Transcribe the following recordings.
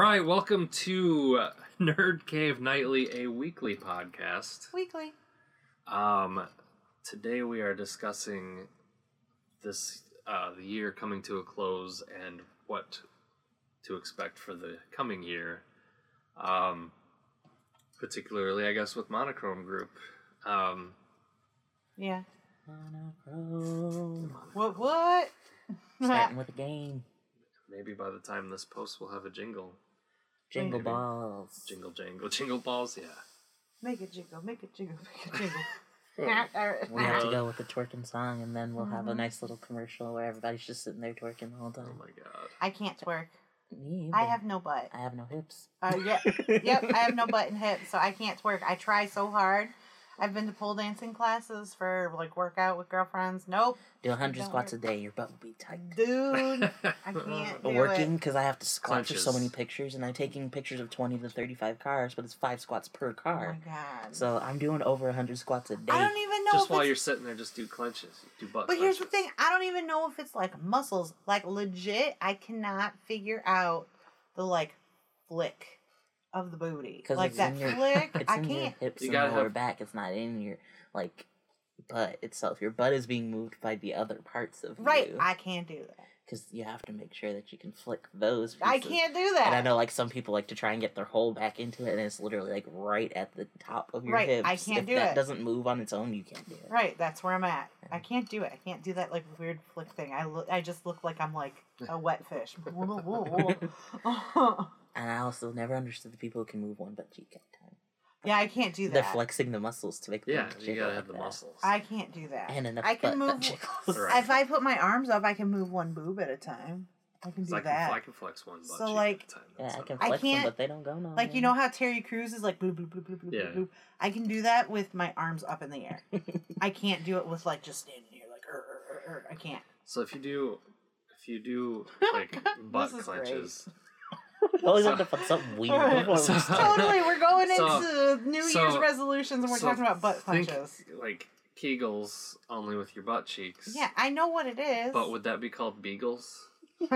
All right, welcome to uh, Nerd Cave Nightly, a weekly podcast. Weekly. Um, today we are discussing this uh, the year coming to a close and what to expect for the coming year. Um, particularly, I guess, with Monochrome Group. Um, Yeah. Monochrome. What? What? Starting with a game. maybe by the time this post, we'll have a jingle. Jingle Maybe. balls. Jingle, jingle, jingle balls. Yeah. make it jingle. Make it jingle. Make it jingle. We have to go with the twerking song, and then we'll have a Mhm. nice little commercial where everybody's just sitting there twerking the whole time. Oh my god. I can't twerk. Me I either. have no butt. I have no hips. Uh, yep. Yep. I have no butt and hips, so I can't twerk. I try so hard. I've been to pole dancing classes for like workout with girlfriends. Nope, Do 100 Don't squats a work. day, your butt will be tight. dude. I can't do working because I have to squat for so many pictures, and I'm taking pictures of 20 to 35 cars, but it's five squats per car. Oh my god. So I'm doing over 100 squats a day. I don't even know Just if while it's you're sitting there, just do clenches. Do butt But here's the thing, I don't even know if it's like muscles. Like legit, I cannot figure out the like flick of the booty. 'Cause Like it's that your- flick, It's I in your can't. hips You gotta lower have- back. It's not in your like butt itself. Your butt is being moved by the other parts of Right, you. I can't do that. because you have to make sure that you can flick those. I can't do that. And I know like some people like to try and get their whole back into it, and it's literally like right at the top of your Right, hips. I can't if do that it. doesn't move on its own, you can't do it. Right, that's where I'm at. I can't do it. I can't do that like weird flick thing. I look. I just look like I'm like a wet fish. And I also never understood the people who can move one butt cheek at a time. yeah, I can't do that. They're flexing the muscles to make them Yeah, you gotta like have the that. muscles. I can't do that. And enough I can butt move. that jiggles. Right. If I put my arms up, I can move one boob at a time. I can 'Cause do I can, that. I can flex one butt So, cheek like- at a time. Yeah, I not- can I flex them, can't- but they don't go no. Like you know how Terry Crews is like bloop bloop bloop bloop bloop Yeah. bloop, bloop. I can do that with my arms up in the air. I can't do it with like just standing here like er, er, er, er. I can't. So if you do, if you do like butt This is clenches, We always have to put something weird Alright. before we So- Totally, we're going So- into New so- Year's resolutions and we're so talking about butt think punches. like Kegels only with your butt cheeks. Yeah, I know what it is. But would that be called beagles?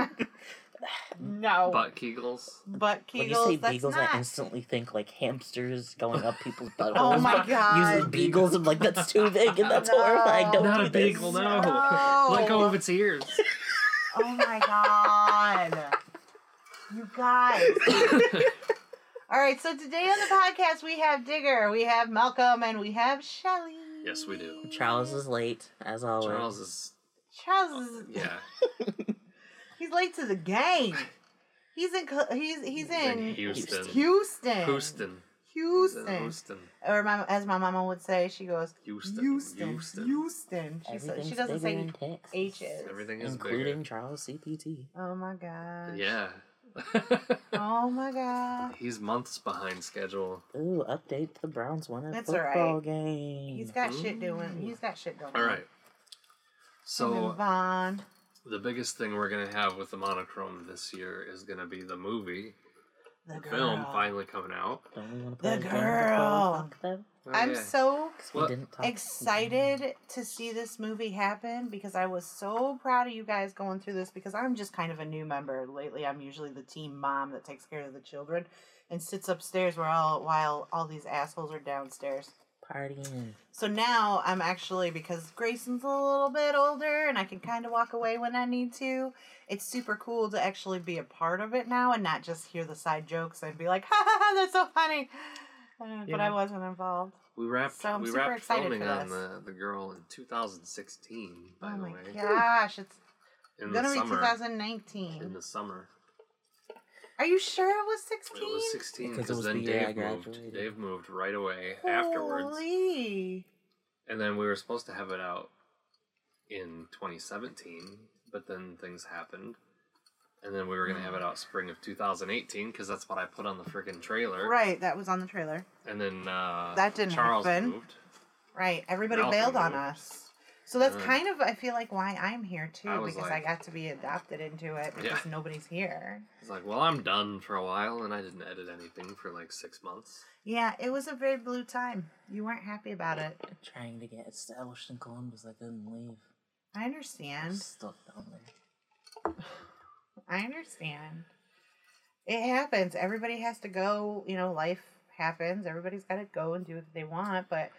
no, Butt Kegels? butt kegels. When you say beagles, not. I instantly think like hamsters going up people's buttholes. Oh my God. Using beagles and like that's too big and that's No. horrifying. Don't Not do a this. beagle, no. No. Let go of its ears. Oh my god, you guys. All right, so today on the podcast we have Digger, we have Malcolm, and we have Shelly. Yes, we do. Charles is late as always. Charles is Charles is yeah. he's late to the game. He's in Cl- he's he's in Houston. Houston. Houston. Houston. Houston. Or my, as my mama would say, she goes Houston. Houston. Houston. Houston. She, sa- she doesn't say H's. Everything is including bigger. Charles CPT. Oh my god. Yeah. Oh my god. He's months behind schedule. Ooh, update the Browns won a That's football alright. game. He's got shit doing. He's got shit going. All on. So then Vaughn. the biggest thing we're gonna have with the monochrome this year is gonna be the movie, The the film finally coming out. Don't we want to The play a game before we girl. talk. Oh, I'm yeah. so 'Cause we Well, didn't talk. excited to see this movie happen because I was so proud of you guys going through this because I'm just kind of a new member. Lately, I'm usually the team mom that takes care of the children and sits upstairs while all, while all these assholes are downstairs. Partying. So now I'm actually because Grayson's a little bit older and I can kind of walk away when I need to. It's super cool to actually be a part of it now and not just hear the side jokes and be like, "Ha ha ha, that's so funny." Uh, But I wasn't involved. We wrapped So I'm we super wrapped excited filming for on the, the girl in 2016, by oh the my way. gosh, it's In gonna be 2019. In the summer. Are you sure it was 16? It was 16 Because it was then the year I Dave moved. Dave moved right away afterwards. Holy. And then we were supposed to have it out in 2017, but then things happened. And then we were going to have it out spring of 2018 because that's what I put on the freaking trailer. Right, that was on the trailer. And then uh, That didn't Charles happen. moved. Right, everybody Malcolm bailed on moved. us. So that's Yeah. kind of, I feel like, why I'm here too, I was because I got to be adopted into it because Yeah. nobody's here. It's like, well, I'm done for a while, and I didn't edit anything for like six months. Yeah, it was a very blue time. You weren't happy about it. Trying to get established in Columbus, I couldn't leave. I understand. Stuck down there. I understand. It happens. Everybody has to go. You know, life happens. Everybody's got to go and do what they want. But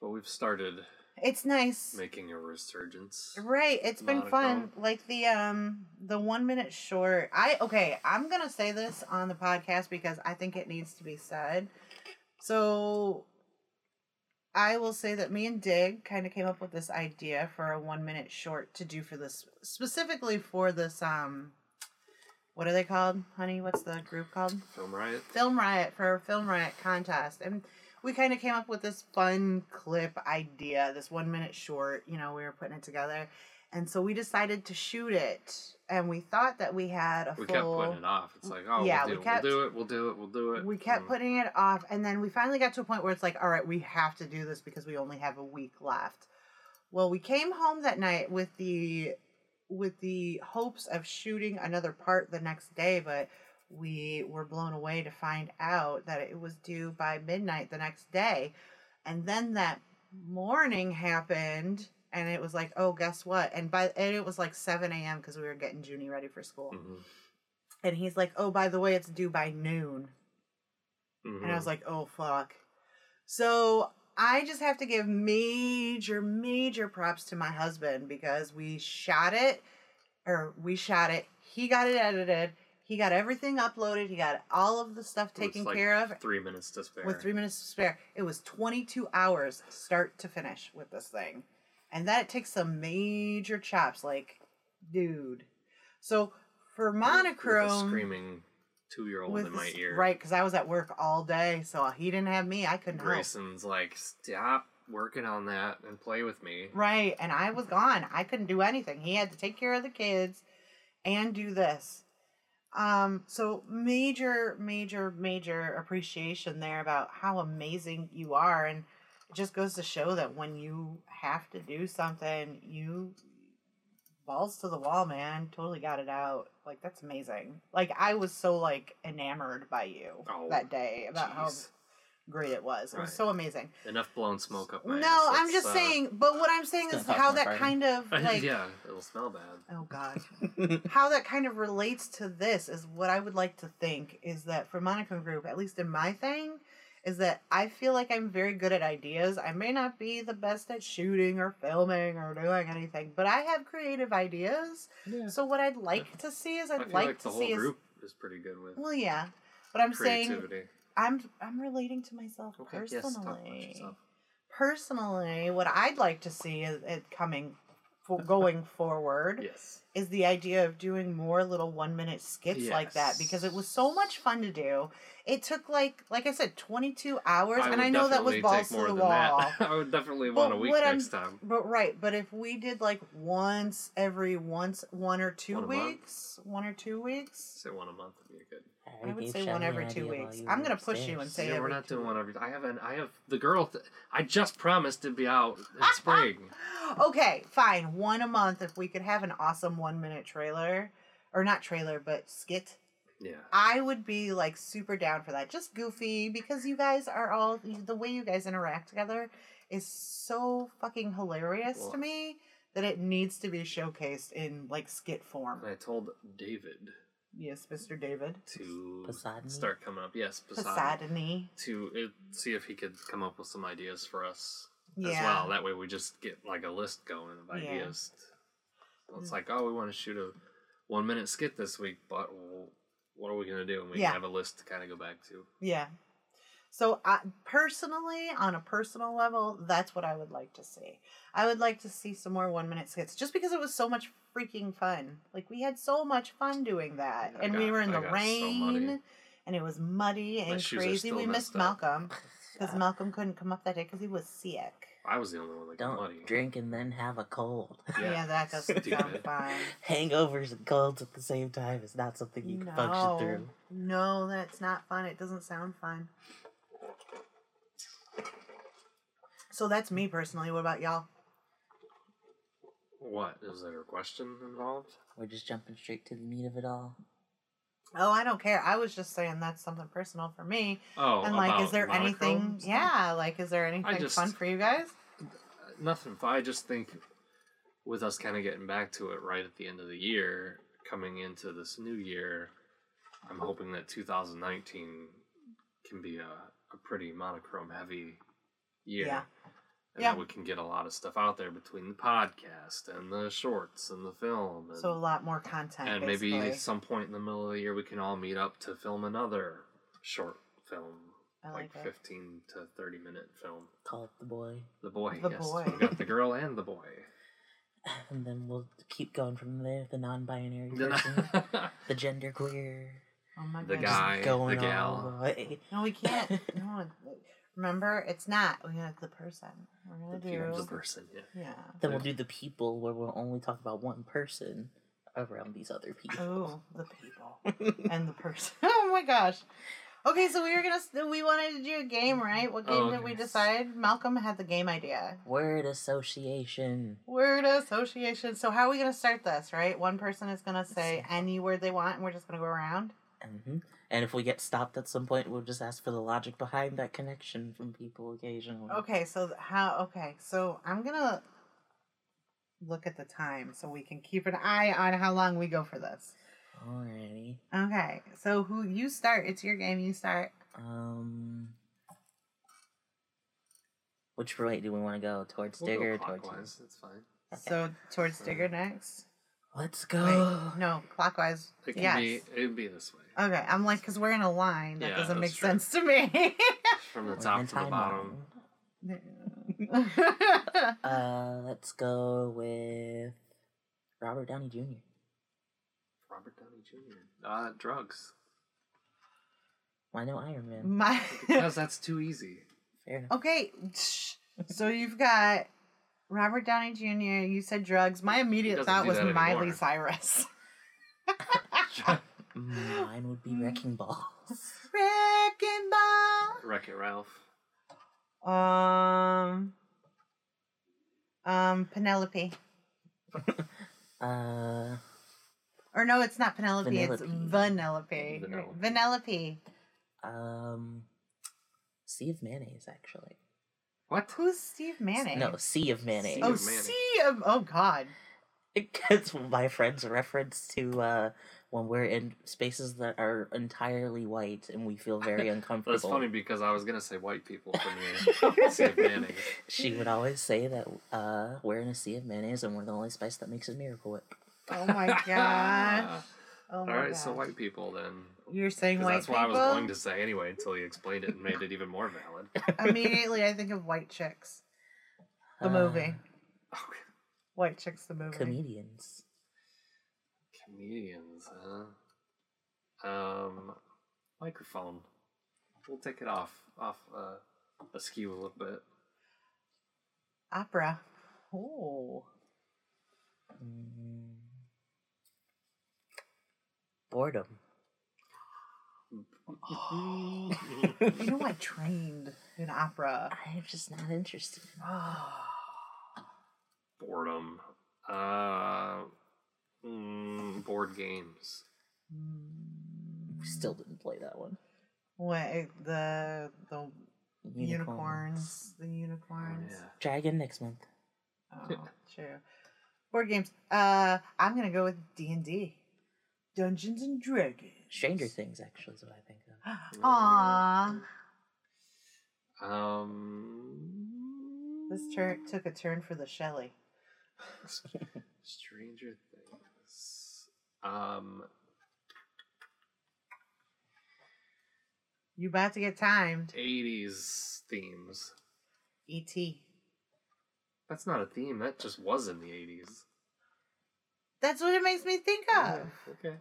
But we've started it's nice. making a resurgence. Right, it's been fun. Like the um the one minute short. I okay, I'm gonna say this on the podcast because I think it needs to be said. So I will say that me and Dig kind of came up with this idea for a one minute short to do for this specifically for this um what are they called, honey? What's the group called? Film Riot. Film Riot for a Film Riot contest. And we kind of came up with this fun clip idea, this one minute short. You know, we were putting it together. And so we decided to shoot it. And we thought that we had a We full. kept putting it off. It's like, oh, Yeah, we'll, we do, kept- we'll do it, we'll do it, we'll do it. We kept Mm. putting it off. And then we finally got to a point where it's like, all right, we have to do this because we only have a week left. Well, we came home that night with the with the hopes of shooting another part the next day, but we were blown away to find out that it was due by midnight the next day. And then that morning happened and it was like, oh, guess what? And by and it was like 7 a.m. because we were getting Junie ready for school. Mhm. And he's like, oh, by the way, it's due by noon. Mhm. And I was like, oh, fuck. So I just have to give major, major props to my husband because we shot it, or we shot it. He got it edited. He got everything uploaded. He got all of the stuff taken like care of Three minutes to spare. with three minutes to spare. It was 22 hours start to finish with this thing. And that takes some major chops. Like, dude. So for With- with a monochrome screaming two year old with in my ear. right because i was at work all day so he didn't have me i couldn't help Grayson's like, stop working on that and play with me. right and i was gone i couldn't do anything he had to take care of the kids and do this um so major major major appreciation there about how amazing you are and it just goes to show that when you have to do something you balls to the wall man totally got it out like that's amazing like i was so like enamored by you Oh, that day about how Jeez. Great it was. It was Right. so amazing. Enough blown smoke up my No, ass. I'm just uh, saying. But what I'm saying is how that more kind of like, yeah, it'll smell bad. oh god, how that kind of relates to this is what I would like to think is that for Monochrome Group, at least in my thing, is that I feel like I'm very good at ideas. I may not be the best at shooting or filming or doing anything, but I have creative ideas. Yeah. So what I'd like to see is I I'd feel like, like, to the whole see group is pretty good with well, yeah. But I'm saying creativity. I'm I'm relating to myself Okay, personally. yes, yourself. personally, what I'd like to see is it coming, for going forward, Yes. Is the idea of doing more little one minute skits like that because it was so much fun to do. It took like, like I said, twenty two hours, and I know that was balls take to more the than wall. That. I would definitely But want a week what I'm- next time. But right, but if we did like once every once one or two One weeks, one or two weeks, Say one a month would be good. I would say one every two weeks. I'm gonna push you and say yeah, we're not two doing one every. I haven't. I have the girl. Th- I just promised to be out in spring. okay, fine. One a month if we could have an awesome one minute trailer. Or not trailer, but skit. Yeah. I would be like super down for that. Just goofy because you guys are all the way you guys interact together is so fucking hilarious Well- to me that it needs to be showcased in like skit form. And I told David Yes, Mr. David. to Poseidon? start coming up. Yes, Poseidon. Poseidon. To uh, see if he could come up with some ideas for us Yeah. as well. That way we just get like a list going of Yeah. ideas. It's Mm. like, oh, we want to shoot a one minute skit this week, but what are we gonna do? And we Yeah. have a list to kind of go back to. Yeah. So I, personally, on a personal level, that's what I would like to see. I would like to see some more one minute skits, just because it was so much freaking fun. Like we had so much fun doing that, I and we were in I the got so rain, and it was muddy and are crazy. We missed up. Malcolm because Malcolm couldn't come up that day because he was sick. I was the only one that got Don't muddy. drink and then have a cold. Yeah, that doesn't sound Stupid. fine. Hangovers and colds at the same time is not something you can function through. no, that's not fun. It doesn't sound fun. So that's me personally. What about y'all? What is there a question involved? We're just jumping straight to the meat of it all. Oh, I don't care. I was just saying that's something personal for me. Oh, and like, is there monochrome anything? stuff? Yeah, like, is there anything just- fun for you guys? Nothing. I just think with us kind of getting back to it right at the end of the year, coming into this new year, I'm hoping that 2019 can be a, a pretty monochrome heavy year. Yeah. And Yeah. that we can get a lot of stuff out there between the podcast and the shorts and the film. And, So a lot more content. and maybe at some point in the middle of the year we can all meet up to film another short film. I like it. 15 to 30 minute film. Call it the boy, The boy. The yes. boy. We got the girl and the boy. and then we'll keep going from there. The non-binary person, the the gender queer, Oh my god! The guy. going the gal. the. No, we can't. no, remember, it's not. We got the person. We're gonna the, do. the person, yeah. yeah. Then we'll do the people where we'll only talk about one person around these other people. Oh, the people and the person. oh my gosh. Okay, so we were gonna. We wanted to do a game, right? What game Oh, did we decide? Malcolm had the game idea. Word association. Word association. So how are we gonna start this? Right, one person is gonna say any word they want, and we're just gonna go around. hmm And if we get stopped at some point, we'll just ask for the logic behind that connection from people occasionally. Okay, so how? Okay, so I'm gonna look at the time so we can keep an eye on how long we go for this. Alrighty. Okay, so who you start? It's your game. You start. Um. Which way do we want to go? Towards We'll Digger, go or towards clockwise. It's fine. So towards Digger next. Let's Wait, go. no, clockwise. It can yes. be. It'd be this way, Okay, I'm like, because we're in a line. That Yeah, doesn't make that's true. sense to me. from the We're top in to the time bottom. mode. Uh, let's go with Robert Downey Jr. Robert Downey Jr. Uh, drugs. Why no Iron Man? My Because that's too easy. Fair enough. okay, shh. so you've got Robert Downey Jr. You said drugs. My immediate doesn't thought do was that Miley anymore. Cyrus. Mine would be Wrecking Ball. Wrecking Ball. Wreck It Ralph. Um. Um, Penelope. Uh, Or no, it's not Penelope. It's Vanellope. Vanellope. Vanellope. Vanellope. um, Sea of Mayonnaise, actually. What? Who's Steve Manning? No, Sea of Mayonnaise. Sea Oh, of Manning. sea of oh god. It's my friend's reference to uh, when we're in spaces that are entirely white and we feel very uncomfortable. That's funny because I was gonna say white people from the Sea of Mayonnaise. She would always say that uh, we're in a sea of mayonnaise and we're the only spice that makes a miracle whip. Oh my god. Oh All my right, gosh. so white people then. You're saying white that's what people? I was going to say anyway until he explained it and made it even more valid. Immediately, I think of White Chicks, the Uh, movie. Okay. White Chicks, the movie. Comedians. Comedians, huh? Um, microphone. We'll take it off off uh, askew a little bit. Opera. Oh. Mm. Boredom. You know, I trained in opera. I'm just not interested. Boredom. Uh, mm, board games. Still didn't play that one. What the the unicorns? The Oh, unicorns. yeah. Try again next month. Oh, true. Board games. Uh, I'm gonna go with D and D. Dungeons and Dragons. Stranger Things, actually, is what I think of. Aww. Um, This turn took a turn for the Shelley. Stranger Things. Um, You about to get timed. 80s themes. E.T. That's not a theme. That just was in the 80s. That's what it makes me think of. okay.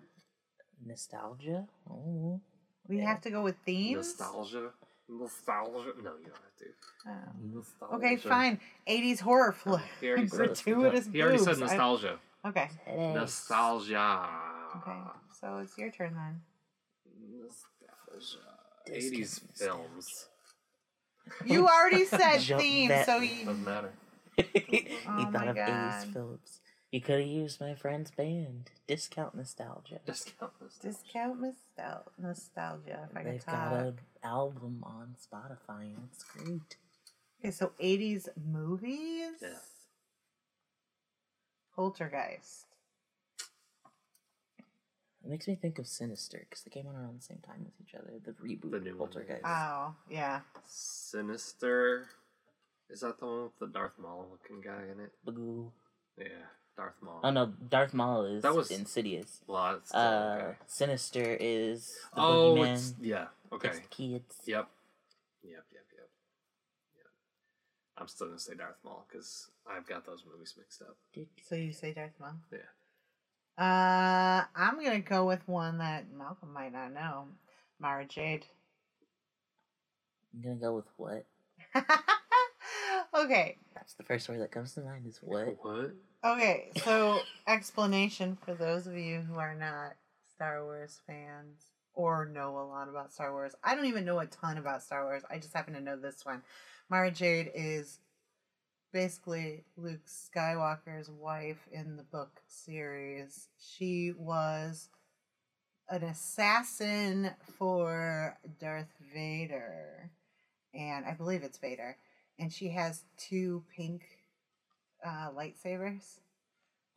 Nostalgia? Oh. We Yeah. have to go with themes. Nostalgia. Nostalgia. No, you don't have to. Oh. Nostalgia. Okay, fine. 80s horror flick. Oh, he already said, Gratuitous he already said boobs. I- nostalgia. Okay. Titties. Nostalgia. Okay. So it's your turn then. Nostalgia. Discount 80s films. You already said Jump theme, that- so you. Doesn't matter. he Oh thought my of God. 80s Phillips. You could have used my friend's band. Discount Nostalgia. Discount nostalgia. Discount nostal- nostalgia. If I can They've talk. got an album on Spotify and it's great. Okay, so 80s movies? Yeah. Poltergeist. It makes me think of Sinister because they came out around the same time as each other. The reboot, The new one. Poltergeist. Oh, yeah. Sinister. Is that the one with the Darth Maul looking guy in it? Boo. Yeah, Darth Maul. Oh no, Darth Maul is That was- Insidious. Well, it's still Uh, okay. Sinister is the Oh, boogeyman. it's yeah. Okay. Takes the kids. Yep. Yep. Yep. Yep. Yep. I'm still gonna say Darth Maul because I've got those movies mixed up. So you say Darth Maul? Yeah. Uh, I'm gonna go with one that Malcolm might not know. Mara Jade. I'm gonna go with what? okay. That's the first word that comes to mind is what? What? Okay, so explanation for those of you who are not Star Wars fans or know a lot about Star Wars. I don't even know a ton about Star Wars. I just happen to know this one. Mara Jade is basically Luke Skywalker's wife in the book series. She was an assassin for Darth Vader. And I believe it's Vader. And she has two pink uh, lightsabers.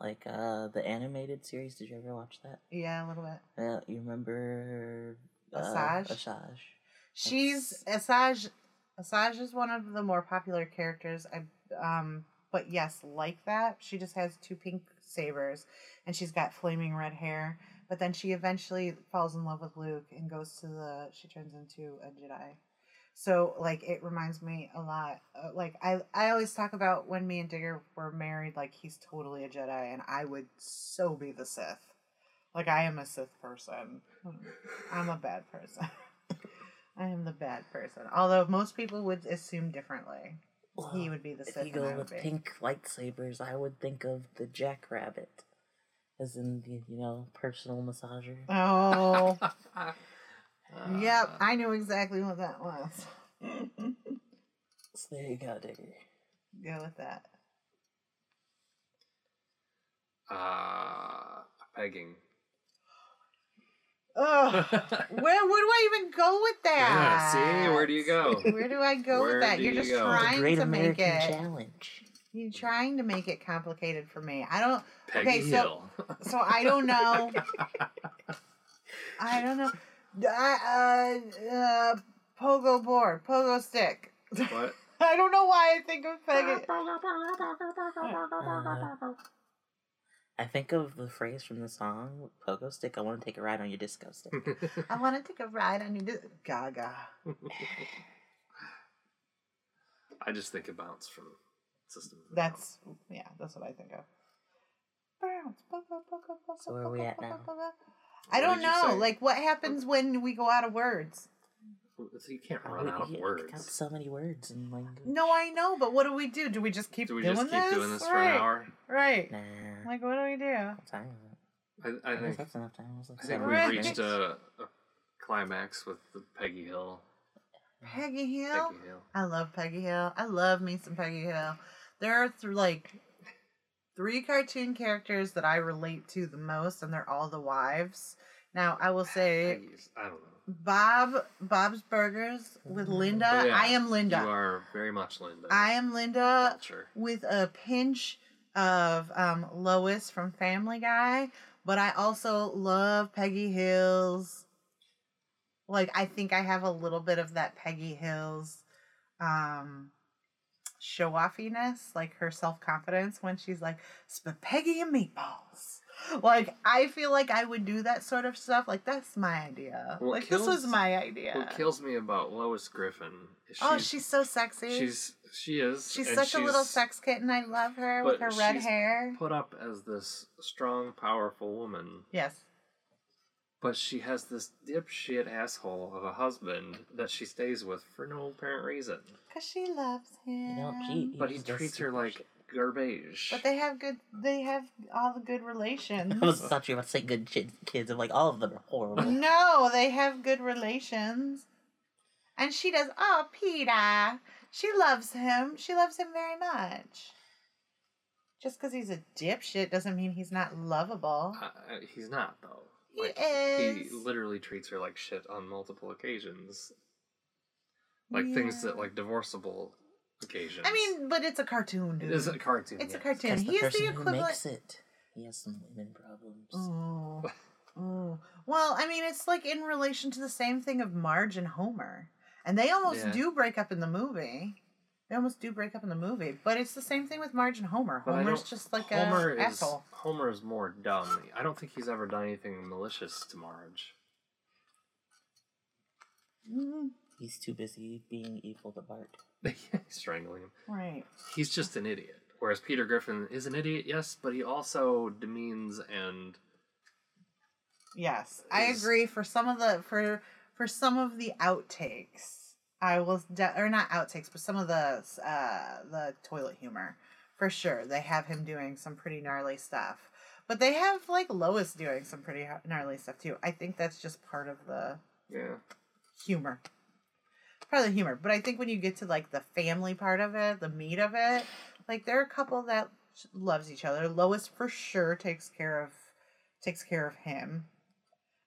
Like uh the animated series. Did you ever watch that? Yeah, a little bit. Yeah, you remember uh, Asajj? Asajj. She's Asajj. Asajj is one of the more popular characters. I um, but yes, like that. She just has two pink sabers, and she's got flaming red hair. But then she eventually falls in love with Luke and goes to the. She turns into a Jedi. So like it reminds me a lot. Uh, like I I always talk about when me and Digger were married. Like he's totally a Jedi, and I would so be the Sith. Like I am a Sith person. I'm a bad person. I am the bad person. Although most people would assume differently. he would be the If you go with be. pink lightsabers, I would think of the Jackrabbit, as in the you know personal massager. Oh, yep. Uh, I knew exactly what that was. So there you go, Digger. Go with that. Uh, pegging. Ugh. Where, where do I even go with Yeah, that? see, where do you go? Where do I go with that? You're you just go? Trying Great to make American it. Challenge. You're trying to make it complicated for me. I don't. Peggy Okay, so- Hill. So I don't know. I don't know. I, uh, uh, pogo board, pogo stick. what? I don't know why I think of Peggy. Uh, I think of the phrase from the song "Pogo Stick." I want to take a ride on your disco stick. I want to take a ride on your di- Gaga. I just think of bounce from System. of a Down. That's yeah. That's what I think of. Bounce, pogo, pogo, pogo, So where are we pogo, at now? Pogo, pogo. What I don't know. Like, what happens when we go out of words? So you can't run out of words. you got words. so many words in language. No, I know, but what do we do? Do we just keep Do we doing just keep this? doing this for right. an hour? Right. Nah. Like, what do we do? What time is it? I, I I guess think that's enough time. It like I think seven we've Right. reached a, a climax with the Peggy Hill. Peggy Hill. Peggy Hill. I love Peggy Hill. I love me some Peggy Hill. There are th- like three cartoon characters that I relate to the most, and they're all the wives. Now, I will say Peggy's, I don't know. Bob Bob's Burgers with Linda. Oh, yeah. I am Linda. You are very much Linda. I am Linda Belcher. with a pinch of um, Lois from Family Guy, but I also love Peggy Hills. Like I think I have a little bit of that Peggy Hills um show offiness, like her self confidence when she's like spaghetti and meatballs. Like I feel like I would do that sort of stuff. Like that's my idea. What like this was my idea. What kills me about Lois Griffin is oh, she's, she's so sexy. she's she is She's such a little sex kitten. I love her with her red she's hair. put up as this strong, powerful woman, Yes. But she has this dipshit asshole of a husband that she stays with for no apparent reason. Because she loves him. You don't cheat. But he treats her like shit. garbage. But they have good. They have all the good relations. I was thought you were about to say good chi- kids. I'm like all of them are horrible. no, they have good relations. And she does. Oh, Peter. She loves him. She loves him very much. Just because he's a dipshit doesn't mean he's not lovable. Uh, uh, he's not though. He Like he is. literally treats her like shit on multiple occasions. Like things that like divorceable occasions. I mean, but it's a cartoon, dude. it is a cartoon. It's a cartoon. Because the He is person the who equivalent. makes it, he has some women problems. Ooh. Oh. Well, I mean, it's like in relation to the same thing of Marge and Homer. And they almost Yeah. do break up in the movie. They almost do break up in the movie. But it's the same thing with Marge and Homer. But I Homer's don't- just like Homer a is asshole. Homer is more dumb. I don't think he's ever done anything malicious to Marge. Mm, He's too busy being evil to Bart. Strangling him. right. He's just an idiot. Whereas Peter Griffin is an idiot, yes, but he also demeans and Yes, I is- agree. For some of the for for some of the outtakes, I was de- or not outtakes, but some of the uh the toilet humor, for sure. They have him doing some pretty gnarly stuff, but they have like Lois doing some pretty gnarly stuff too. I think that's just part of the yeah. humor, part of the humor. But I think when you get to like the family part of it, the meat of it, like there are a couple that loves each other. Lois for sure takes care of takes care of him.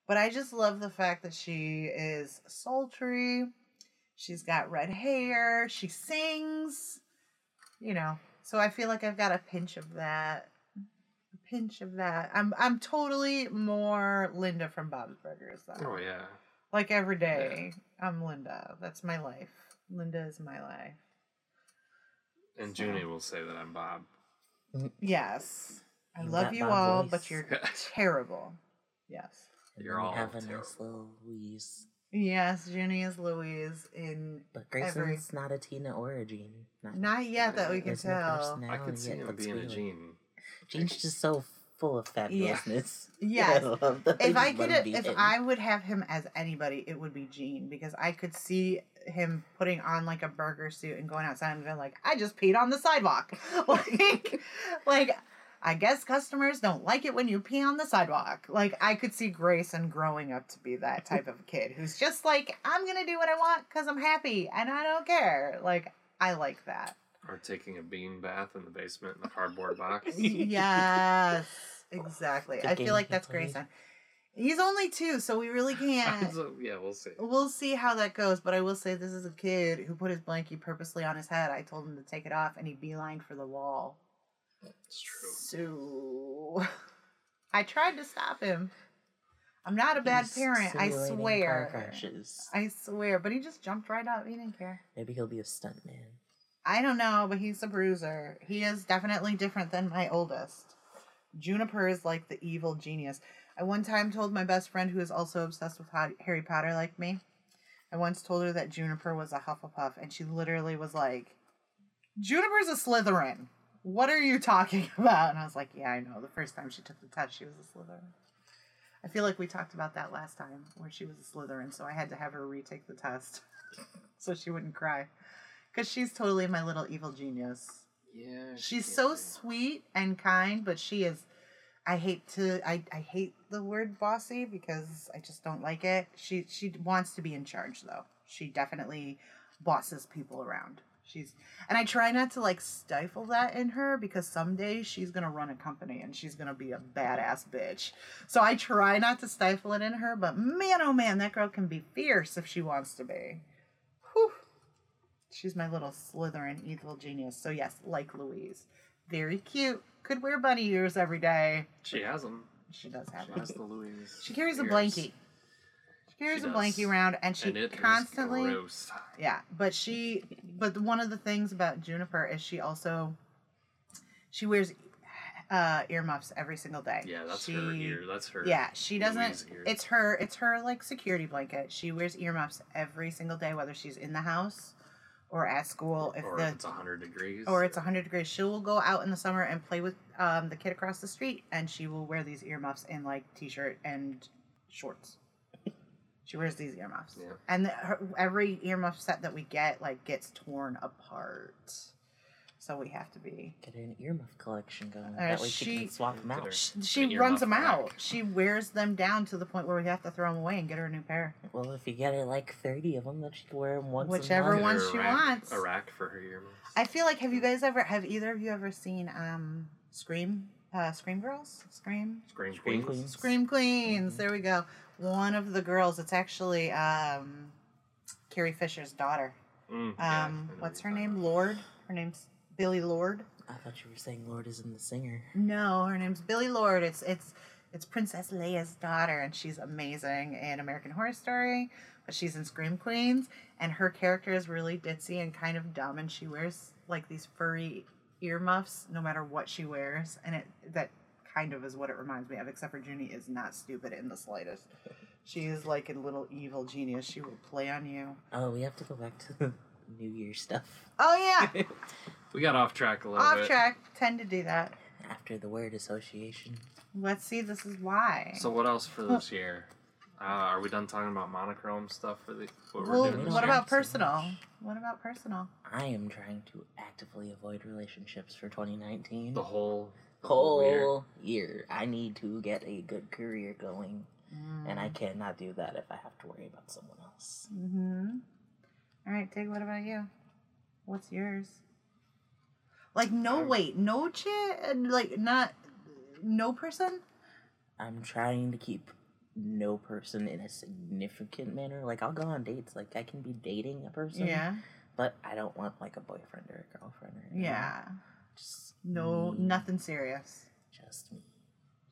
But I just love the fact that she is sultry. She's got red hair. She sings. You know. So I feel like I've got a pinch of that. A pinch of that. I'm I'm totally more Linda from Bob's Burgers though. Oh yeah. Like every day, I'm Linda. That's my life. Linda is my life. And So- Junie will say that I'm Bob. Mm-hmm. Yes. I You love you all, voice. but you're terrible. Yes. You're then all have a terrible. nice little Louise. Yes, Junie is Louise in But Grayson's not a Tina or a Gene. Not, not yet that we can there's no tell. I personality could see yet, him let's being a feel it. Gene. Gene's just so full of fabulousness. Yes. I love that If I could if him. I would have him as anybody, it would be Gene because I could see him putting on like a burger suit and going outside and being like, I just peed on the sidewalk. like like I guess customers don't like it when you pee on the sidewalk. Like I could see Grayson growing up to be that type of kid who's just like, I'm gonna do what I want because I'm happy and I don't care. Like I like that. Or taking a bean bath in the basement in a cardboard box. yes, exactly. I feel like that's. Grayson. He's only two, so we really can't. So, yeah, we'll see. We'll see how that goes, but I will say this is a kid who put his blankie purposely on his head. I told him to take it off, and he beelined for the wall. It's true. So I tried to stop him. I'm not a bad He's parent. I simulating Car swear. crashes. I swear, but he just jumped right up. He didn't care. Maybe he'll be a stuntman. I don't know, but he's a bruiser. He is definitely different than my oldest. Juniper is like the evil genius. I one time told my best friend, who is also obsessed with Har- Harry Potter like me, I once told her that Juniper was a Hufflepuff, and she literally was like, Juniper's a Slytherin. What are you talking about? And I was like, Yeah, I know. The first time she took the test, she was a Slytherin. I feel like we talked about that last time, where she was a Slytherin, so I had to have her retake the test so she wouldn't cry. Because she's totally my little evil genius. Yeah. she She's so be. sweet and kind, but she is. I hate to. I, I hate the word bossy because I just don't like it. She she wants to be in charge though. She definitely bosses people around. She's and I try not to like stifle that in her because someday she's gonna run a company and she's gonna be a badass bitch. So I try not to stifle it in her, but man oh man, that girl can be fierce if she wants to be. Whew. She's my little Slytherin evil genius. So yes, like Louise. Very cute. Could wear bunny ears every day. She has them. She does have She them. has the Louise. She carries a blankie. She carries She a blankie does. around and she and constantly. Yeah, but she but one of the things about Juniper is she also she wears uh earmuffs every single day. Yeah, that's she, her ear. That's her. Yeah, she doesn't it's her it's her like security blanket. She wears earmuffs every single day whether she's in the house or at school if or the if it's 100 degrees. or it's 100 degrees she will go out in the summer and play with um, the kid across the street and she will wear these earmuffs in like t-shirt and shorts she wears these earmuffs Yeah. and the, her, every earmuff set that we get like gets torn apart so we have to be Get an earmuff collection going. Uh, that way she, she- can swap them out. she, she runs them rack. out she wears them down to the point where we have to throw them away and get her a new pair Well, if you get her like 30 of them, then she can wear them once Whichever a Get month. one she rack- wants. A rack for her earmuffs. i feel like have you guys ever have either of you ever seen um scream uh scream girls scream Scream Scream Queens. Queens. Scream Queens. There we go. One of the girls. It's actually um, Carrie Fisher's daughter. Mm, yeah, Um, I what's her talking name? Lord. Her name's Billie Lourd. I thought you were saying Lord isn't the singer. No, her name's Billie Lourd. It's it's it's Princess Leia's daughter, and she's amazing in American Horror Story, but she's in Scream Queens, and her character is really ditzy and kind of dumb, and she wears like these furry earmuffs no matter what she wears, and it that kind of is what it reminds me of, except for Junie is not stupid in the slightest. She is like a little evil genius. She will play on you. Oh, we have to go back to the New Year stuff. Oh yeah, We got off track a little off bit. track. Tend to do that. After the word association. Let's see. This is why. So what else for this year? Uh, are we done talking about monochrome stuff for the what well, we're doing this what year? about personal? What about personal? I am trying to actively avoid relationships for 2019. the whole the whole year? year. I need to get a good career going, and I cannot do that if I have to worry about someone else. Mm-hmm. All right, Tig. What about you? What's yours? Like no Um, wait, no chick, like not no person. I'm trying to keep no person in a significant manner. Like I'll go on dates, like I can be dating a person, Yeah, but I don't want like a boyfriend or a girlfriend or anything. yeah. Just No, me. nothing serious. Just me.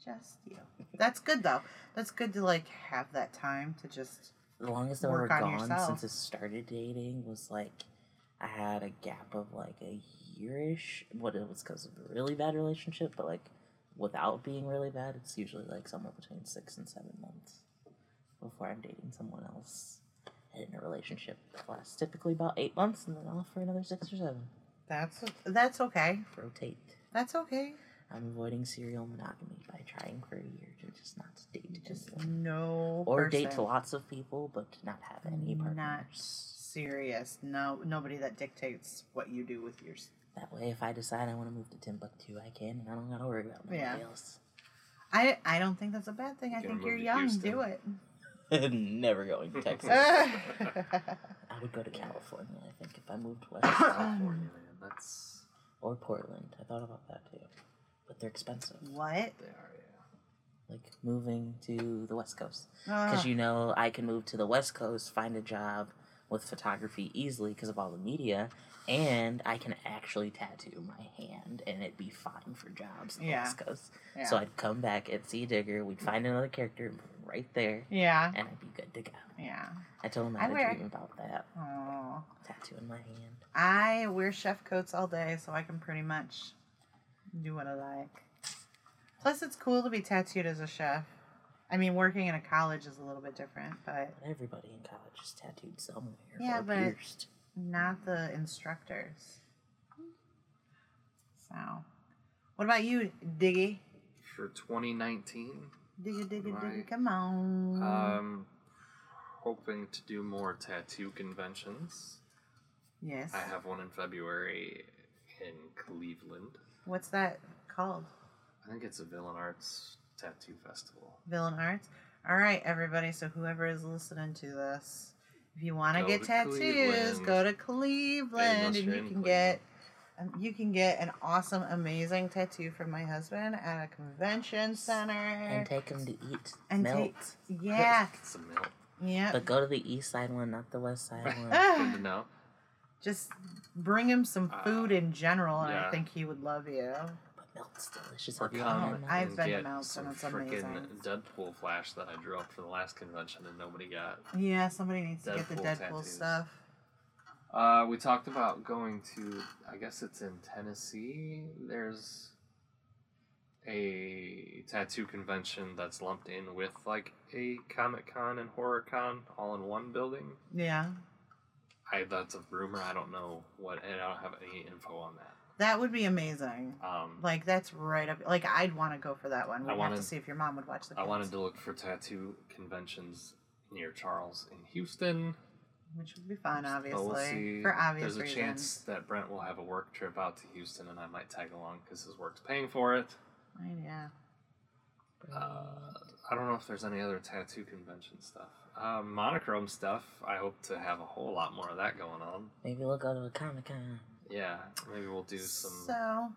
Just you. That's good though. That's good to like have that time to just. The longest I've ever gone yourself. since I started dating was like I had a gap of like a yearish. What it was because of a really bad relationship, but like without being really bad, it's usually like somewhere between six and seven months before I'm dating someone else. And in a relationship that lasts typically about eight months, and then off for another six or seven. That's that's okay. Rotate. That's okay. I'm avoiding serial monogamy by trying for a year to just not date Just anyone. no. or person. date lots of people, but not have any partners. Not serious. No, nobody that dictates what you do with yours. That way, if I decide I want to move to Timbuktu, I can, and I don't gotta worry about nobody Yeah. else. I I don't think that's a bad thing. I think you're young. Houston. Do it. Never going to Texas. I would go to California, I think, if I moved west. California, man. That's or Portland. I thought about that too. But they're expensive. What? They are, yeah. Like moving to the West Coast. Because Uh, you know, I can move to the West Coast, find a job with photography easily because of all the media, and I can actually tattoo my hand and it'd be fine for jobs in the West Coast. yeah. So I'd come back at Sea Digger, we'd find another character right there, yeah. and I'd be good to go. Yeah. I told him I I had a wear- dream about that. Oh. Tattoo in my hand. I wear chef coats all day, so I can pretty much do what I like. Plus, it's cool to be tattooed as a chef. I mean, working in a college is a little bit different, but But everybody in college is tattooed somewhere Yeah, or but- pierced. not the instructors. So, what about you, Diggy? For 2019, Diggy, diggy, diggy, come on. um, hoping to do more tattoo conventions. Yes. I have one in February in Cleveland. What's that called? I think it's a Villain Arts Tattoo Festival. Villain Arts. All right, everybody. So whoever is listening to this, if you want to get tattoos, Cleveland. go to Cleveland, and you're you in can get um, you can get an awesome, amazing tattoo from my husband at a convention center. And take him to eat And melt. take- yeah, Get some milk. yeah. But go to the east side one, not the west side one. Good to know. Just bring him some food Uh, in general, and I think he would love you. but melt's delicious. Or Have you come had melt? I've and been to get Mel's some and it's frickin' amazing. Deadpool flash that I drew up for the last convention and nobody got. Yeah, somebody needs to get the Deadpool Deadpool tattoos. stuff. Uh, we talked about going to, I guess it's in Tennessee. There's a tattoo convention that's lumped in with like a Comic Con and Horror Con all in one building. Yeah, I that's a rumor. I don't know what, and I don't have any info on that. that would be amazing. Um, Like that's right up. Like I'd want to go for that one. I We'd have wanted- to see if your mom would watch the. I wanted to look for tattoo conventions near Charles in Houston. which would be fun, obviously, we'll see. for obvious There's a reasons. chance that Brent will have a work trip out to Houston, and I might tag along because his work's paying for it. Right, yeah. Uh, I don't know if there's any other tattoo convention stuff. Um, monochrome stuff. I hope to have a whole lot more of that going on. Maybe we'll go to a Comic Con. Yeah, maybe we'll do some So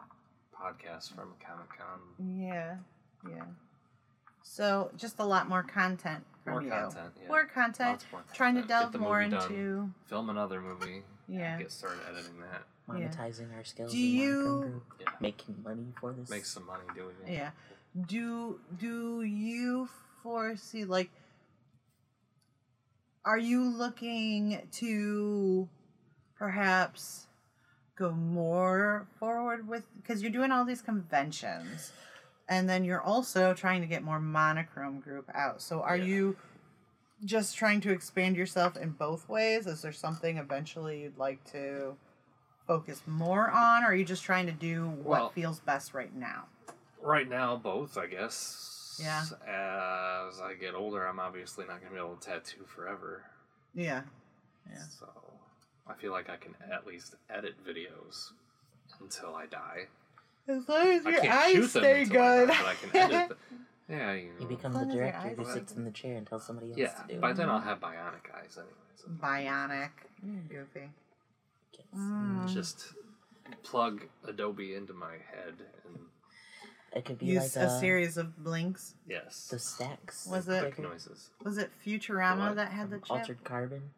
podcasts from Comic Con. yeah, yeah. So just a lot more content from More you. content. Yeah. More content. Lots more Trying to content. Get delve the more movie done. into. film another movie. Yeah. Get started editing that. Yeah. Monetizing our skills Do in you- Yeah. Making money for this. Make some money doing it. Yeah. do do you foresee like are you looking to perhaps go more forward with because you're doing all these conventions and then you're also trying to get more monochrome group out so are Yeah. you just trying to expand yourself in both ways is there something eventually you'd like to focus more on or are you just trying to do what Well- feels best right now Right now, both, I guess. Yeah. As I get older, I'm obviously not going to be able to tattoo forever. yeah Yeah. So I feel like I can at least edit videos until I die. as long as your eyes stay until I good die, but I can edit. Yeah, you know. You become the long as your director who sits in the chair and tells somebody else yeah, to do it. by then I'll have bionic eyes anyway. bionic Mm. goofy Mm. Just plug Adobe into my head and It could be use like a uh, series of blinks yes, the stacks. Was it- click noises. was it futurama What? that had the chip Altered Carbon.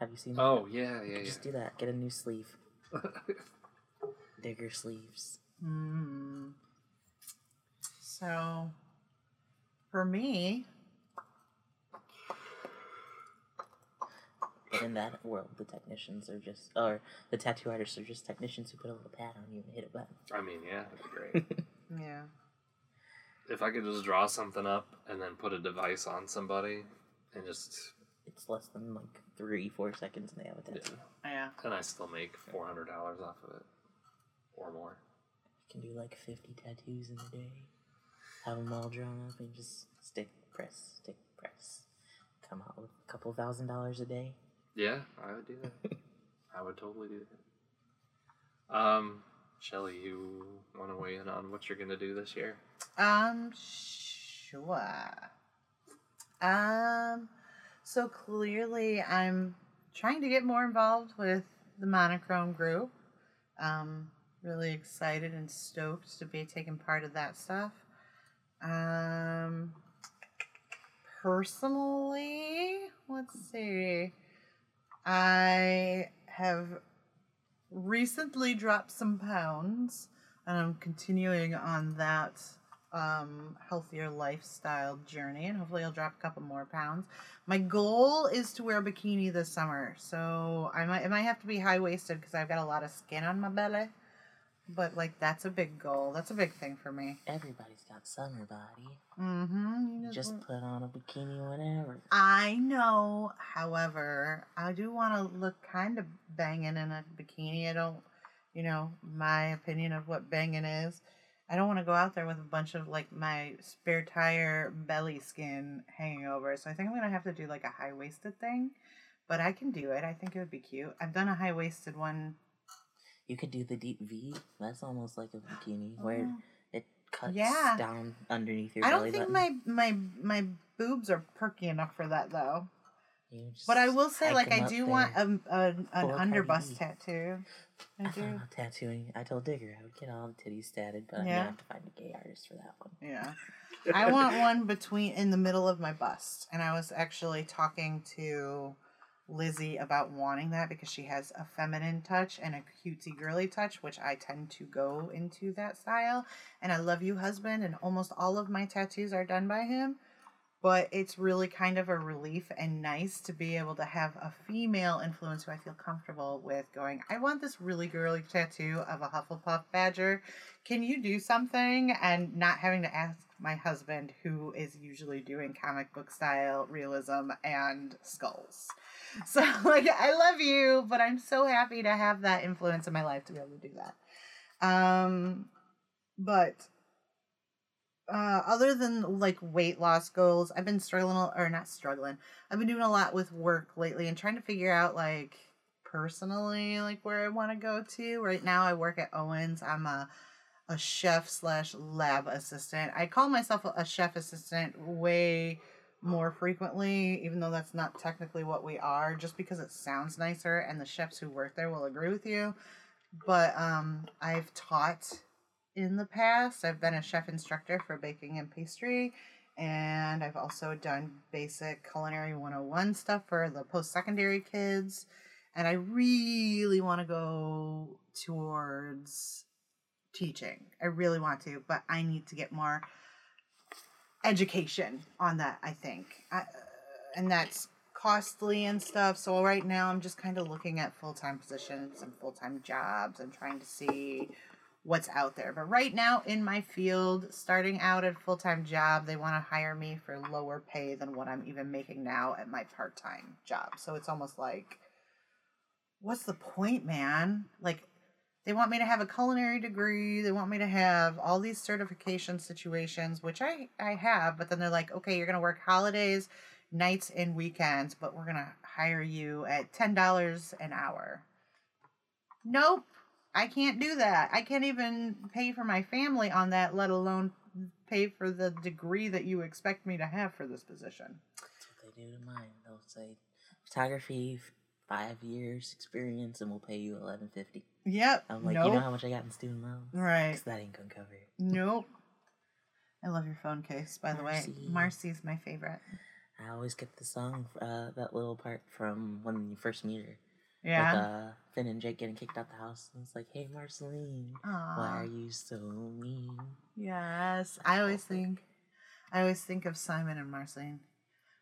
Have you seen that? Oh yeah, yeah, Just do that. Get a new sleeve. Digger sleeves. Mm. So, for me, But in that world, the technicians are just, or the tattoo artists are just technicians who put a little pad on you and hit a button. I mean, yeah, that'd be great. yeah, if I could just draw something up and then put a device on somebody and just It's less than like three, four seconds and they have a yeah, tattoo. yeah. and I still make four hundred dollars off of it or more. You can do like 50 tattoos in a day. Have them all drawn up and just stick, press, stick, press. Come out with a couple thousand dollars a day. Yeah, I would do that. I would totally do that. Um, Shelly, you want to weigh in on what you're gonna do this year? Um, sure. Um, so clearly I'm trying to get more involved with the monochrome group. Um, really excited and stoked to be taking part of that stuff. Um, personally, let's see. I have recently dropped some pounds and I'm continuing on that um, healthier lifestyle journey, and hopefully, I'll drop a couple more pounds. My goal is to wear a bikini this summer, so I might it might have to be high waisted because I've got a lot of skin on my belly. But like that's a big goal. That's a big thing for me. Everybody's got summer body. Mm-hmm. You Just put on a bikini whenever. I know, however, I do want to look kind of banging in a bikini. I don't, you know, my opinion of what banging is. I don't want to go out there with a bunch of like my spare tire belly skin hanging over. So I think I'm gonna have to do like a high waisted thing, but I can do it. I think it would be cute. I've done a high waisted one. You could do the deep V. That's almost like a bikini oh, where Oh. it cuts Yeah. down underneath your I belly don't think button. my my my boobs are perky enough for that though. But I will say, like, I do want a, a an Pull a Cardi underbust tattoo. I do. tattooing. I told Digger I would get all the titties tatted, but I'm Yeah. gonna have to find a gay artist for that one. Yeah. I want one between in the middle of my bust. And I was actually talking to Lizzie about wanting that because she has a feminine touch and a cutesy girly touch, which I tend to go into that style. And I love you, husband, and almost all of my tattoos are done by him. But it's really kind of a relief and nice to be able to have a female influence who I feel comfortable with going, I want this really girly tattoo of a Hufflepuff badger. Can you do something? And not having to ask my husband, who is usually doing comic book style realism and skulls. So, like, I love you, but I'm so happy to have that influence in my life to be able to do that. Um, but uh, other than like weight loss goals, I've been struggling, or not struggling. I've been doing a lot with work lately and trying to figure out like personally like where I want to go to. Right now, I work at Owens. I'm a a chef slash lab assistant. I call myself a chef assistant way more frequently, even though that's not technically what we are, just because it sounds nicer and the chefs who work there will agree with you. But um, I've taught in the past. I've been a chef instructor for baking and pastry, and I've also done basic culinary 101 stuff for the post secondary kids. And I really want to go towards teaching. I really want to, but I need to get more education on that. I think, I, uh, and that's costly and stuff. So right now, I'm just kind of looking at full time positions and full time jobs and trying to see what's out there. But right now in my field, starting out at a full time job, they want to hire me for lower pay than what I'm even making now at my part time job. So it's almost like, what's the point, man? Like, they want me to have a culinary degree. They want me to have all these certification situations, which I I have. But then they're like, okay, you're gonna work holidays, nights, and weekends, but we're gonna hire you at ten dollars an hour. Nope, I can't do that. I can't even pay for my family on that, let alone pay for the degree that you expect me to have for this position. That's what they do to mine. They'll say photography, five years experience, and we'll pay you eleven fifty. Yep. I'm like, nope. you know how much I got in student loans? Right. 'Cause that ain't gonna cover it. Nope. I love your phone case, by the way. Marcy. Marcy's my favorite. I always get the song, uh, that little part from when you first meet her. Yeah. With uh, Finn and Jake getting kicked out the house. And it's like, hey, Marceline, why are you so mean? Yes. I always think I always think of Simon and Marceline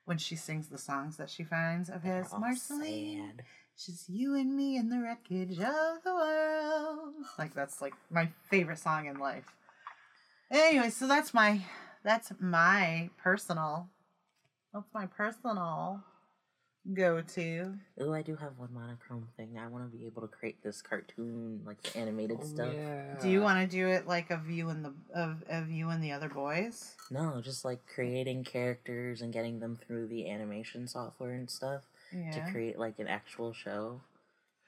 when she sings the songs that she finds of They're his. Marceline. sad. She's you and me in the wreckage of the world. Like that's like my favorite song in life. Anyway, so that's my that's my personal that's my personal go to. Oh, I do have one monochrome thing. I want to be able to create this cartoon, like the animated oh, stuff. Oh, yeah. Do you want to do it like of you and the of, of you and the other boys? No, just like creating characters and getting them through the animation software and stuff to create like an actual show.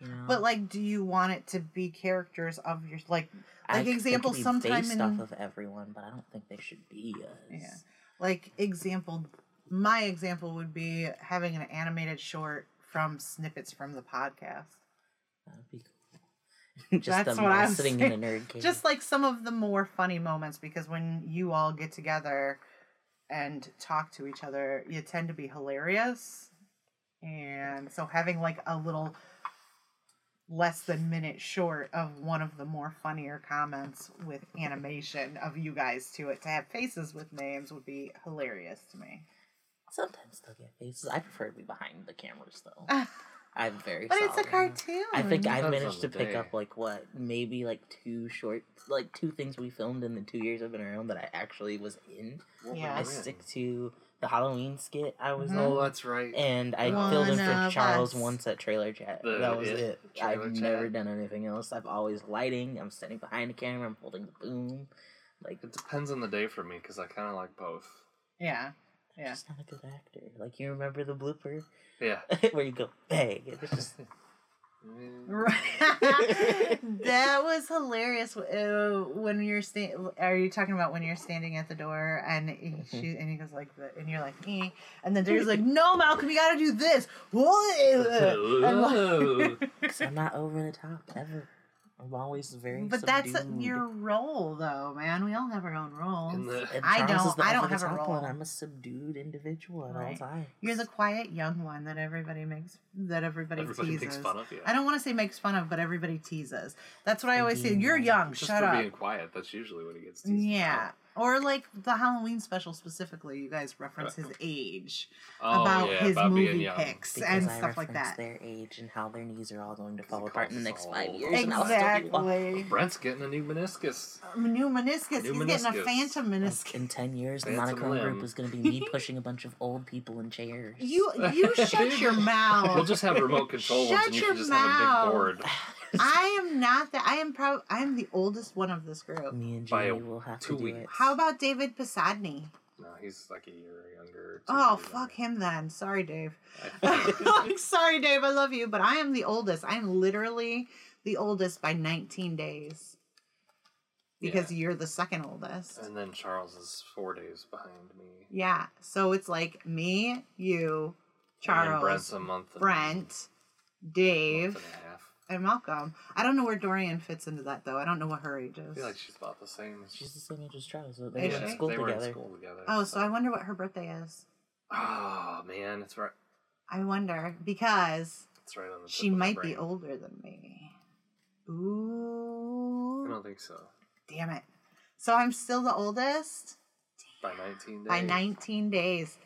You know? But like, do you want it to be characters of your like like they example sometime based in off of everyone, but I don't think they should be us. Yeah. like example my example would be having an animated short from snippets from the podcast. That'd be cool. just That's them what I'm sitting saying. in a nerd cave. Just like some of the more funny moments because when you all get together and talk to each other, you tend to be hilarious. And so having like a little less than minute short of one of the more funnier comments with animation of you guys to it to have faces with names would be hilarious to me. Sometimes they'll get faces. I prefer to be behind the cameras though. I'm very. But it's a cartoon. I think I Depends on managed to pick day. up like what maybe like two short, like two things we filmed in the two years I've been around that I actually was in. What Yeah. I stick to the Halloween skit I was Mhm. Oh, that's right. and I One filled in for of Charles us. once at Trailer Chat. The that was It it. I've Chat? never done anything else. I've always lighting. I'm standing behind the camera. I'm holding the boom. Like It depends on the day for me because I kind of like both. Yeah. Yeah. just not a good actor. Like you remember the blooper Yeah. where you go bang. It's just That was hilarious. Uh, when you're standing, are you talking about when you're standing at the door and he, she, and he goes like, the, and you're like, eh. and then Dave's like, no, Malcolm, you got to do this. And like- I'm not over the top ever. I'm always very. but that's subdued. your role, though, man. We all have our own roles. In the- And I don't- I don't have a top one. role. I'm a subdued individual at Right. all times. You're the quiet young one that everybody makes that everybody, Everybody teases. makes fun of you. I don't want to say makes fun of, but everybody teases. That's what I always say. You're young. Just Shut for up. being quiet. That's usually what he gets. teased Yeah. Or like the Halloween special specifically, you guys reference his uh, age Oh, about yeah, his about movie picks Because and I stuff like that. their age and how their knees are all going to fall apart in the next five years. and I'll still be walking. Exactly. Brent's getting a new meniscus. A New meniscus. New He's getting a phantom meniscus. In ten years, the Phantom monochrome limb. group is going to be me pushing a bunch of old people in chairs. You you shut your mouth. We'll just have remote control ones, Shut and you your can just have a big board. I am not that. I am proud. I am the oldest one of this group. me and By Jay will have two to do weeks. it. How about David Posadny? No, he's like a year younger. two Oh years fuck younger. him then. Sorry, Dave. I. Like, Sorry, Dave. I love you, but I am the oldest. I am literally the oldest by 19 days. Because you're the second oldest. and then Charles is four days behind me. Yeah. So it's like me, you, And then Charles, Brent's a month. and- Brent, month Dave, and a half. And Malcolm. I don't know where Dorian fits into that though. I don't know what her age I is. feel like she's about the same. She's the same age as Charles. So they Is were in school they were together. in school together. oh, so I wonder what her birthday is. Oh man, it's right. I wonder because It's right on the. she tip of my might be older than me. Ooh. I don't think so. Damn it. So I'm still the oldest? by 19 days. by 19 days.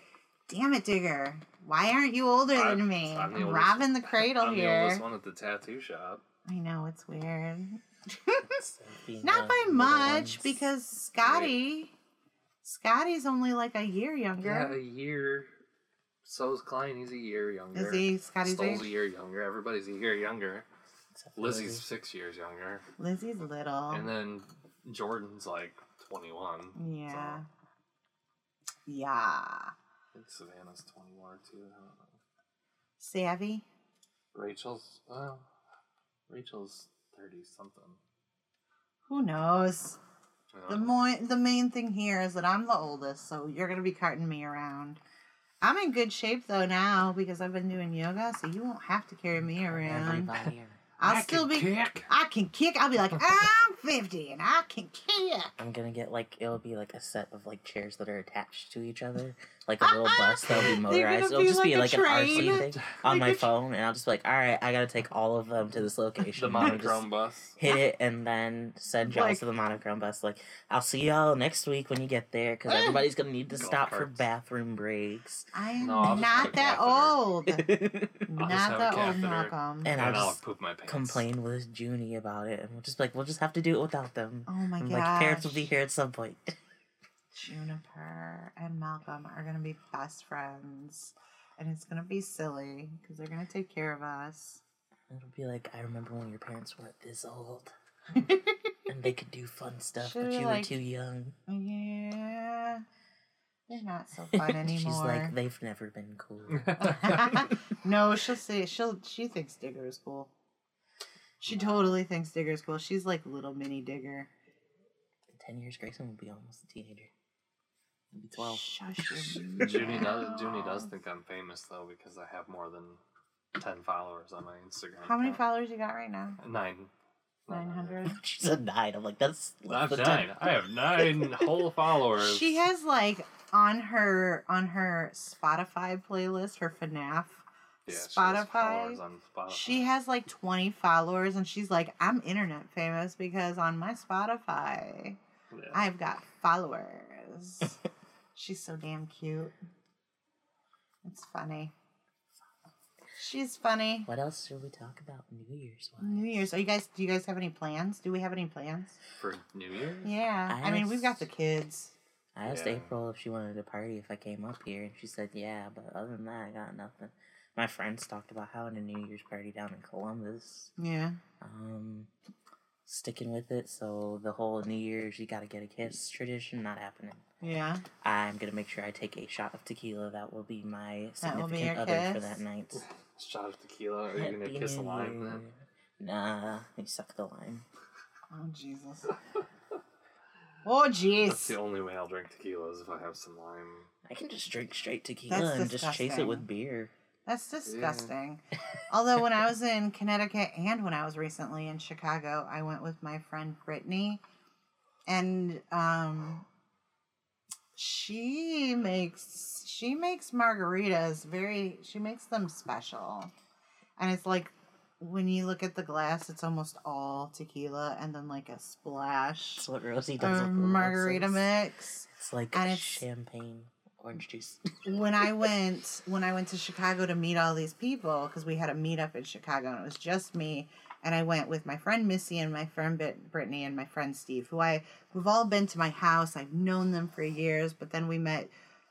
Damn it, Digger. Why aren't you older I'm- than me? I'm I'm, oldest- robbing the cradle I'm the oldest one at the tattoo shop. I know, it's weird. Not by much, ones- because Scotty. Scotty's only like a year younger. Yeah, younger. a year. So is Klein. He's a year younger. Is he Scotty's Stoll's a year younger. Everybody's a year younger. Lizzie's Lizzie. six years younger. Lizzie's little. And then Jordan's like 21. yeah. So Yeah. I think Savannah's 21 too. I don't know. Savvy. Rachel's, well, Rachel's 30 something. Who knows? The don't know. more the main thing here is that I'm the oldest, so you're gonna be carting me around. I'm in good shape though now because I've been doing yoga, so you won't have to carry me around. Everybody. I'll I still can be. kick. I can kick. I'll be like, I'm 50 and I can kick. I'm gonna get like it'll be like a set of like chairs that are attached to each other, like a ah, little ah. bus that'll be motorized. It'll be just be like like a an RC thing on my phone, and I'll just be like, all right, I gotta take all of them to this location. The and I'll monochrome bus. Hit it and then send y'all Like- to the monochrome bus. Like, I'll see y'all next week when you get there, because everybody's gonna need to Golf stop for bathroom breaks. I am No, not that catheter. old. Not that old. Malcolm. And And, I'll I'll just poop my pants. Complain with Junie about it, and we'll just be like, we'll just have to do it without them. oh my And, god. like, parents will be here at some point. Juniper and Malcolm are gonna be best friends, and it's gonna be silly because they're gonna take care of us. It'll be like, I remember when your parents weren't this old, and they could do fun stuff, but Should've, you like- were too young. yeah, they're not so fun anymore. She's like, they've never been cool. no, she'll say she'll she thinks Digger is cool. She totally thinks Digger is cool. She's like little mini Digger. In ten years, Grayson will be almost a teenager. He'll twelve. Shush your Junie does. Junie does think I'm famous though because I have more than ten followers on my Instagram. How many account. followers you got right now? Nine. Nine hundred. She's a nine. I'm like, that's less That's than nine. 10. I have nine whole followers. She has like on her on her Spotify playlist, her FNAF Yeah, she has Spotify. followers on Spotify. She has like 20 followers and she's like, I'm internet famous because on my Spotify, Yeah. I've got followers. She's so damn cute. It's funny. She's funny. What else should we talk about New Year's wise? New Year's. Are you guys do you guys have any plans? Do we have any plans? for New Year's? Yeah. I I mean, we've got the kids. I asked Yeah. April if she wanted to party if I came up here, and she said yeah, but other than that, I got nothing. My friends talked about having a New Year's party down in Columbus. Yeah. Um, sticking with it, so the whole New Year's you gotta get a kiss tradition not happening. Yeah. I'm gonna make sure I take a shot of tequila. That will be my That will be significant your other for that night. Shot of tequila. Are you gonna Happy kiss a lime then? Nah, you suck the lime. Oh Jesus. Oh jeez. That's the only way I'll drink tequila is if I have some lime. I can just drink straight tequila That's and just chase it with beer. That's disgusting. Although when I was in Connecticut and when I was recently in Chicago, I went with my friend Brittany, and um, she makes she makes margaritas very. She makes them special, and it's like when you look at the glass, it's almost all tequila and then like a splash That's what Rosie does. with margarita mix. It's like and it's- champagne orange juice. when I went when I went to Chicago to meet all these people because we had a meetup in Chicago and it was just me and I went with my friend Missy and my friend Brit- Brittany and my friend Steve who I we've all been to my house I've known them for years but then we met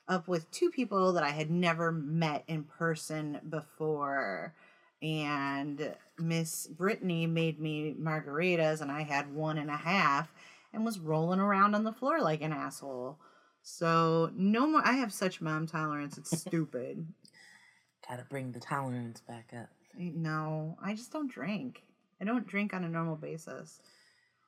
up with two people that I had never met in person before and Miss Brittany made me margaritas and I had one and a half and was rolling around on the floor like an asshole. So no more. I have such mom tolerance. It's stupid. Gotta bring the tolerance back up. no, I just don't drink. I don't drink on a normal basis.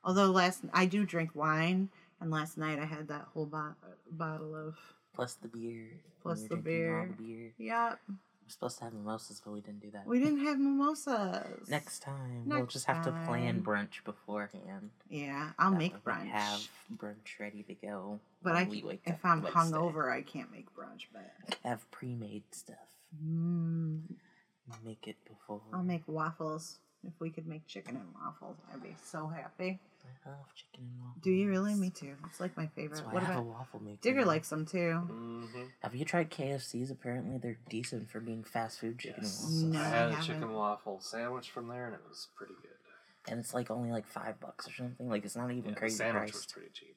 Although last I do drink wine, and last night I had that whole bo- bottle of. Plus the beer. Plus the beer. the beer. Yep, We're supposed to have mimosas, but we didn't do that. we didn't have mimosas. Next time, Next we'll just have to plan brunch beforehand. Yeah, I'll That make brunch. Have brunch ready to go. but I, if I'm Wednesday. hungover, I can't make brunch. But have pre-made stuff. mm, Make it before. I'll make waffles. If we could make chicken and waffles, I'd be so happy. I love chicken and waffles. Do you really? Me too. It's like my That's favorite. why What I have about a waffle maker. Digger likes them too. Mm-hmm. Have you tried KFC's? Apparently, they're decent for being fast food chicken Yes. and waffles. No, I I had a chicken waffle sandwich from there, and it was pretty good. And it's like only like five bucks or something. Like it's not even Yeah, the crazy sandwich was pretty cheap.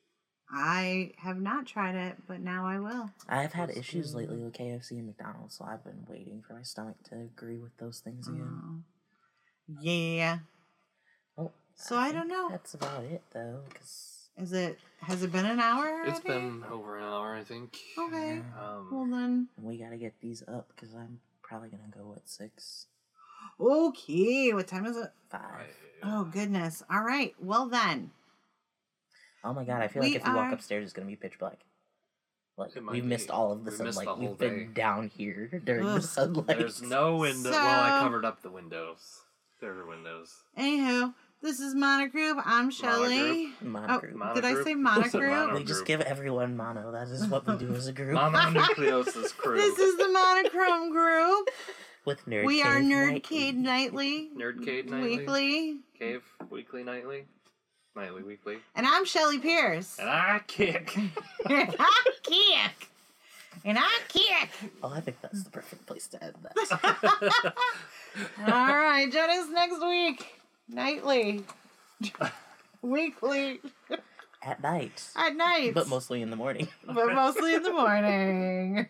I have not tried it, but now I will. I've had That's issues good. lately with KFC and McDonald's, so I've been waiting for my stomach to agree with those things again. Yeah. Oh, So I think don't know. That's about it though, because Is it? Has it been an hour? It's already? been over an hour, I think. Okay. Um, Well then. we gotta get these up because I'm probably gonna go at six, Okay. What time is it? five. I- Oh goodness. All right. Well then. Oh my god, I feel We like if you walk upstairs, it's gonna be pitch black. Like we've missed be. all of the We sunlight. missed the whole We've been down here during Ugh. the sunlight. There's no window. well, I covered up the windows. There are windows. Anywho, this is Monogroup. I'm Shelly. Mono Oh, group. Mono did I say Said Monogroup? we just give everyone mono. That is what we do as a group. Mononucleosis crew. This is the Monochrome Group. With nerd. we are Cave Nerd Nightly. Cade Nightly. Nerdcade nightly. Weekly. Cave weekly nightly. Nightly weekly. And I'm Shelly Pierce. And I kick. and I kick. And I kick. Oh, I think that's the perfect place to end that. All right, join us next week. Nightly. Weekly. At night. At night. But mostly in the morning. but mostly in the morning.